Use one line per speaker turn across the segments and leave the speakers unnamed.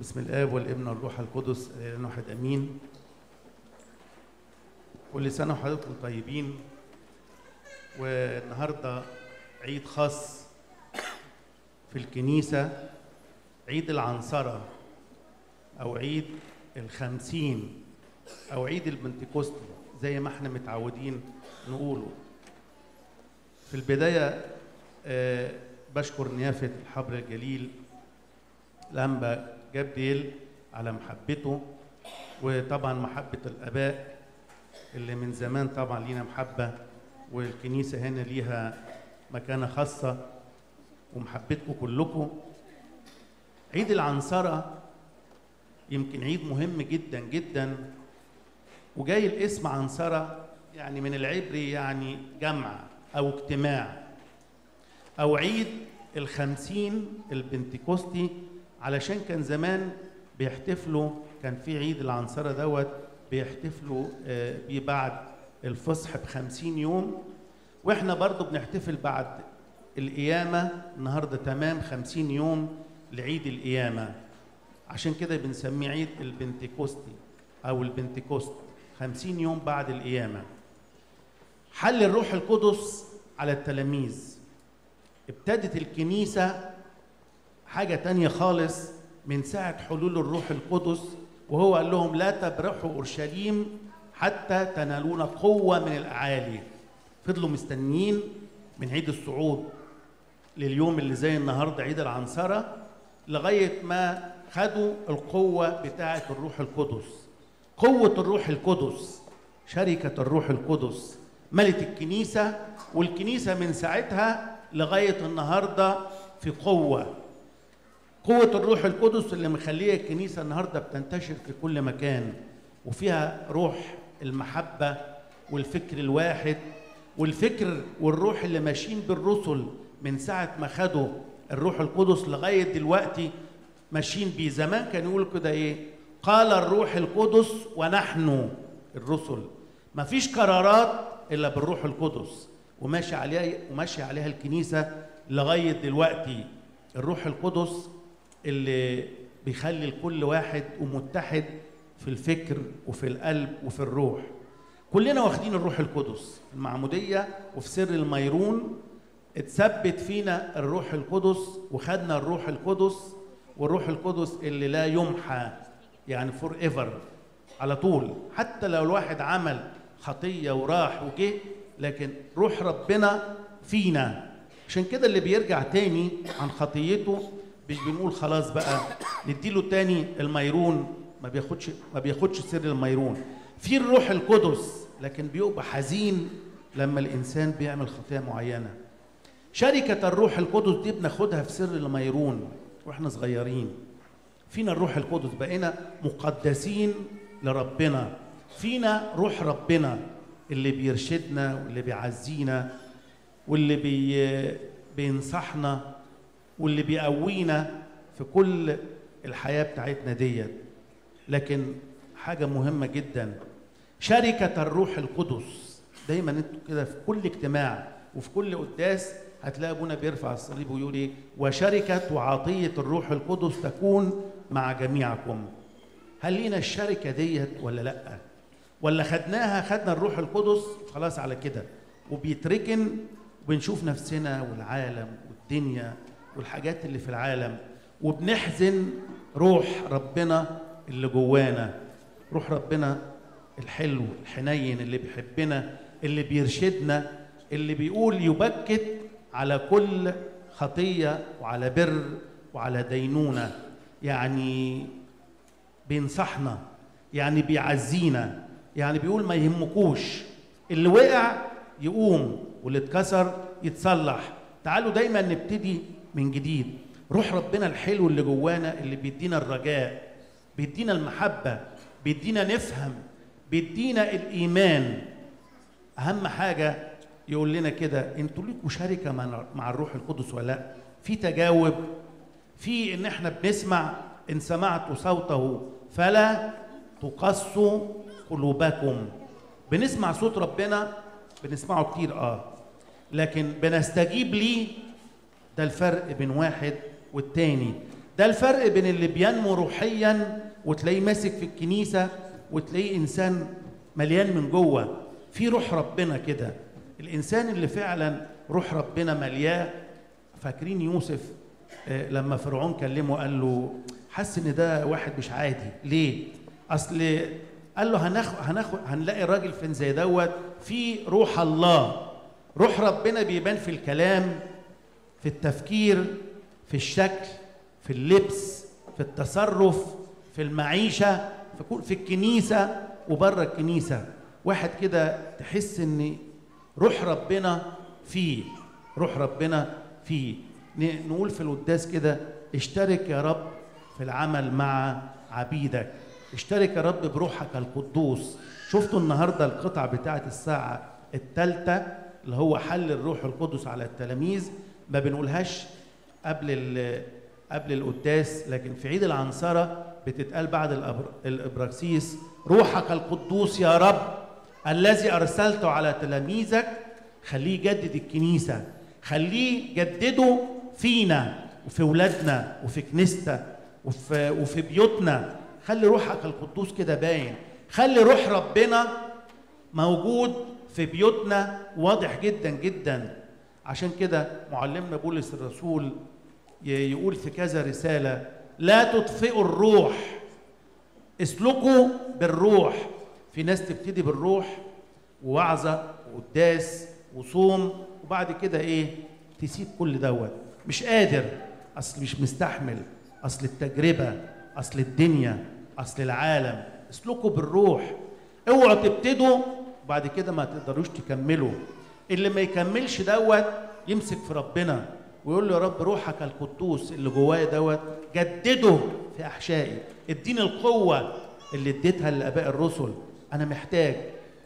بسم الآب والابن والروح القدس الاله واحد آمين. كل سنه وحضراتكم طيبين والنهاردة عيد خاص في الكنيسة عيد العنصرة أو عيد الخمسين أو عيد البنتكوست زي ما إحنا متعودين نقوله. في البداية آه، بشكر نيافة الحبر الجليل الانبا جابريل على محبته وطبعا محبة الآباء اللي من زمان طبعا لينا محبة والكنيسة هنا ليها مكانة خاصة ومحبتكم كلكم. عيد العنصرة يمكن عيد مهم جدا جدا وجاي الاسم عنصرة يعني من العبري يعني جمع أو اجتماع أو عيد الخمسين البنتكوستي علشان كان زمان بيحتفلوا كان في عيد العنصرة دوت بيحتفلوا آه، بيه بعد الفصح بخمسين يوم. وإحنا برضو بنحتفل بعد القيامة النهاردة تمام خمسين يوم لعيد القيامة. عشان كده بنسميه عيد البنتكوستي أو البنتكوست خمسين يوم بعد القيامة. حل الروح القدس على التلاميذ. ابتدت الكنيسة حاجة تانية خالص من ساعة حلول الروح القدس وهو قال لهم لا تبرحوا أورشليم حتى تنالون قوة من الأعالي. فضلوا مستنيين من عيد الصعود لليوم اللي زي النهاردة عيد العنصرة لغاية ما خدوا القوة بتاعة الروح القدس. قوة الروح القدس شركة الروح القدس ملت الكنيسة والكنيسة من ساعتها لغاية النهاردة في قوة. قوة الروح القدس اللي مخلية الكنيسة النهاردة بتنتشر في كل مكان وفيها روح المحبة والفكر الواحد والفكر والروح اللي ماشيين بالرسل من ساعة ما خدوا الروح القدس لغاية دلوقتي ماشيين بيه. زمان كانوا يقولوا كده إيه؟ قال الروح القدس ونحن الرسل. مفيش قرارات إلا بالروح القدس وماشي عليها وماشي عليها الكنيسة لغاية دلوقتي. الروح القدس اللي بيخلي الكل واحد ومتحد في الفكر وفي القلب وفي الروح. كلنا واخدين الروح القدس المعمودية وفي سر الميرون. اتثبت فينا الروح القدس وخدنا الروح القدس والروح القدس اللي لا يمحى يعني forever على طول. حتى لو الواحد عمل خطية وراح وجه لكن روح ربنا فينا. عشان كده اللي بيرجع تاني عن خطيته مش بنقول خلاص بقى نديله تاني الميرون ما بياخدش ما بياخدش سر الميرون. في الروح القدس لكن بيبقى حزين لما الإنسان بيعمل خطيه معينة. شركة الروح القدس دي بناخدها في سر الميرون وإحنا صغيرين. فينا الروح القدس بقينا مقدسين لربنا. فينا روح ربنا اللي بيرشدنا واللي بيعزينا واللي بي بينصحنا. واللي بيقوينا في كل الحياة بتاعتنا ديت. لكن حاجة مهمة جدا شركة الروح القدس. دايما أنتوا كده في كل اجتماع وفي كل قداس هتلاقي أبونا بيرفع الصليب ويقول إيه؟ وشركة وعطية الروح القدس تكون مع جميعكم. هل لينا الشركة ديت ولا لأ؟ ولا خدناها خدنا الروح القدس؟ خلاص على كده. وبيتركن وبنشوف نفسنا والعالم والدنيا والحاجات اللي في العالم وبنحزن روح ربنا اللي جوانا روح ربنا الحلو الحنين اللي بيحبنا اللي بيرشدنا اللي بيقول يبكت على كل خطية وعلى بر وعلى دينونة. يعني بينصحنا يعني بيعزينا يعني بيقول ما يهمكوش. اللي وقع يقوم واللي اتكسر يتصلح. تعالوا دايما نبتدي من جديد. روح ربنا الحلو اللي جوانا اللي بيدينا الرجاء بيدينا المحبة بيدينا نفهم بيدينا الإيمان. أهم حاجة يقول لنا كده أنتوا ليكوا شركة مع الروح القدس ولا لأ؟ في تجاوب في إن إحنا بنسمع إن سمعتوا صوته فلا تقسوا قلوبكم. بنسمع صوت ربنا بنسمعه كتير آه. لكن بنستجيب ليه؟ ده الفرق بين واحد والتاني. ده الفرق بين اللي بينمو روحيا وتلاقيه ماسك في الكنيسة وتلاقيه إنسان مليان من جوه. في روح ربنا كده. الإنسان اللي فعلا روح ربنا ملياة. فاكرين يوسف آه، لما فرعون كلمه قال له حس إن ده واحد مش عادي. ليه؟ أصل قال له هناخد هناخد هنلاقي راجل فين زي دوت؟ في روح الله. روح ربنا بيبان في الكلام. في التفكير في الشكل في اللبس في التصرف في المعيشة في الكنيسة وبره الكنيسة. واحد كده تحس إن روح ربنا فيه روح ربنا فيه. نقول في القداس كده اشترك يا رب في العمل مع عبيدك. اشترك يا رب بروحك القدوس. شفتوا النهارده القطعة بتاعة الساعة الثالثه اللي هو حل الروح القدس على التلاميذ؟ ما بنقولهاش قبل قبل القداس لكن في عيد العنصرة بتتقال بعد الإبراكسيس روحك القدوس يا رب الذي ارسلته على تلاميذك خليه يجدد الكنيسة خليه جدده فينا وفي ولادنا وفي كنيستنا وفي وفي بيوتنا. خلي روحك القدوس كده باين. خلي روح ربنا موجود في بيوتنا واضح جدا جدا. عشان كده معلمنا بولس الرسول يقول في كذا رسالة لا تطفئوا الروح اسلكوا بالروح. في ناس تبتدي بالروح ووعظة وقداس وصوم وبعد كده إيه؟ تسيب كل دوت. مش قادر أصل مش مستحمل أصل التجربة أصل الدنيا أصل العالم. اسلكوا بالروح. اوعوا تبتدوا وبعد كده ما تقدروش تكملوا. اللي ما يكملش دوت يمسك في ربنا ويقول له يا رب روحك القدوس اللي جوايا دوت جدده في أحشائي. اديني القوة اللي اديتها لآباء الرسل. أنا محتاج.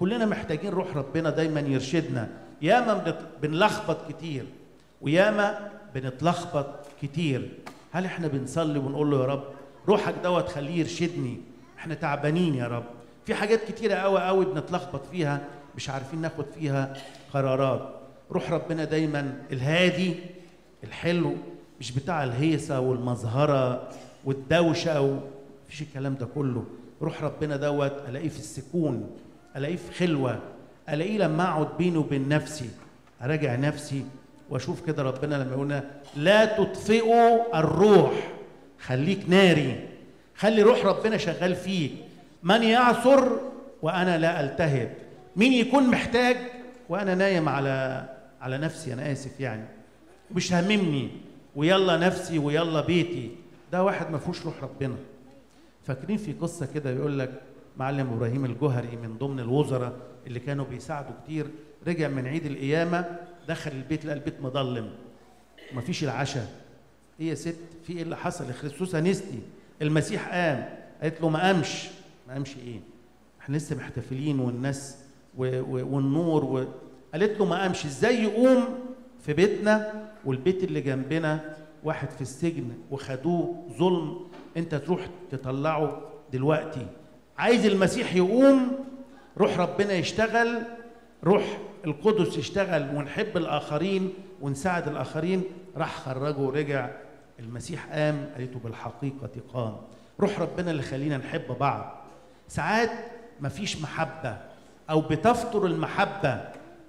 كلنا محتاجين روح ربنا دايما يرشدنا. ياما بنلخبط كتير وياما بنتلخبط كتير. هل إحنا بنصلي ونقول له يا رب روحك دوت خليه يرشدني؟ إحنا تعبانين يا رب. في حاجات كتيرة قوي قوي بنتلخبط فيها. مش عارفين ناخد فيها قرارات. روح ربنا دايما الهادي الحلو مش بتاع الهيصة والمظهرة والدوشة ومفيش الكلام ده كله. روح ربنا دوت ألاقيه في السكون ألاقيه في خلوة ألاقيه لما أقعد بيني وبين نفسي أراجع نفسي وأشوف كده ربنا لما يقولنا لا تطفئوا الروح خليك ناري خلي روح ربنا شغال فيك. من يعثر وأنا لا ألتهب. مين يكون محتاج؟ وأنا نايم على على نفسي أنا آسف يعني. مش هاممني ويلا نفسي ويلا بيتي. ده واحد ما فيهوش روح ربنا. فاكرين في قصة كده بيقول لك معلم إبراهيم الجوهري من ضمن الوزراء اللي كانوا بيساعدوا كتير رجع من عيد القيامة دخل البيت لقى البيت مظلم. ومفيش العشاء. إيه يا ست في إيه اللي حصل؟ خريستوس انستي المسيح قام. قالت له ما قامش. ما قامش إيه؟ إحنا لسه محتفلين والناس والنور و... قالت له ما قامش إزاي يقوم في بيتنا والبيت اللي جنبنا واحد في السجن وخدوه ظلم انت تروح تطلعه دلوقتي. عايز المسيح يقوم روح ربنا يشتغل روح القدس يشتغل ونحب الآخرين ونساعد الآخرين. راح خرجه ورجع المسيح قام قالته بالحقيقة قام روح ربنا اللي خلينا نحب بعض. ساعات مفيش محبة. أو بتفطر المحبة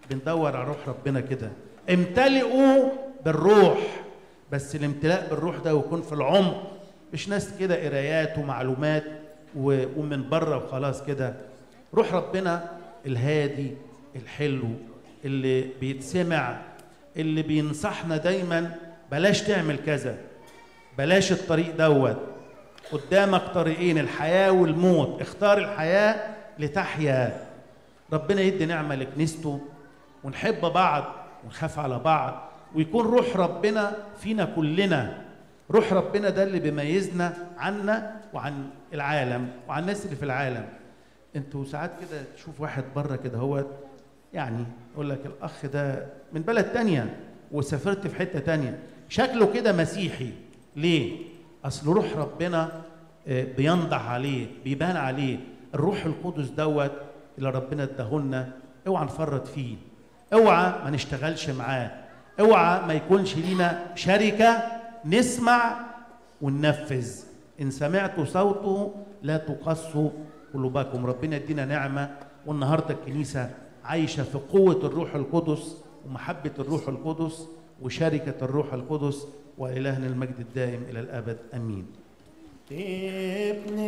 بندور على روح ربنا كده. امتلئوا بالروح بس الامتلاء بالروح ده يكون في العمق. مش ناس كده قرايات ومعلومات ومن بره وخلاص كده. روح ربنا الهادي الحلو اللي بيتسمع اللي بينصحنا دايما بلاش تعمل كذا. بلاش الطريق دوت. قدامك طريقين الحياة والموت. اختار الحياة لتحيا. ربنا يدي نعمة لكنيسته ونحب بعض ونخاف على بعض ويكون روح ربنا فينا كلنا. روح ربنا ده اللي بيميزنا عنا وعن العالم وعن الناس اللي في العالم. أنتوا ساعات كده تشوف واحد بره كده هو يعني يقول لك الأخ ده من بلد تانية وسافرت في حتة تانية. شكله كده مسيحي. ليه؟ أصل روح ربنا آه، بينضح عليه بيبان عليه. الروح القدس دوت اللي ربنا اداهولنا أوعى نفرط فيه. أوعى ما نشتغلش معاه. أوعى ما يكونش لينا شركة نسمع وننفذ. إن سمعتوا صوته لا تقصوا قلوبكم. ربنا يدينا نعمة. والنهاردة الكنيسة عايشة في قوة الروح القدس ومحبة الروح القدس وشركة الروح القدس وإلهنا المجد الدائم إلى الأبد. أمين.
ابن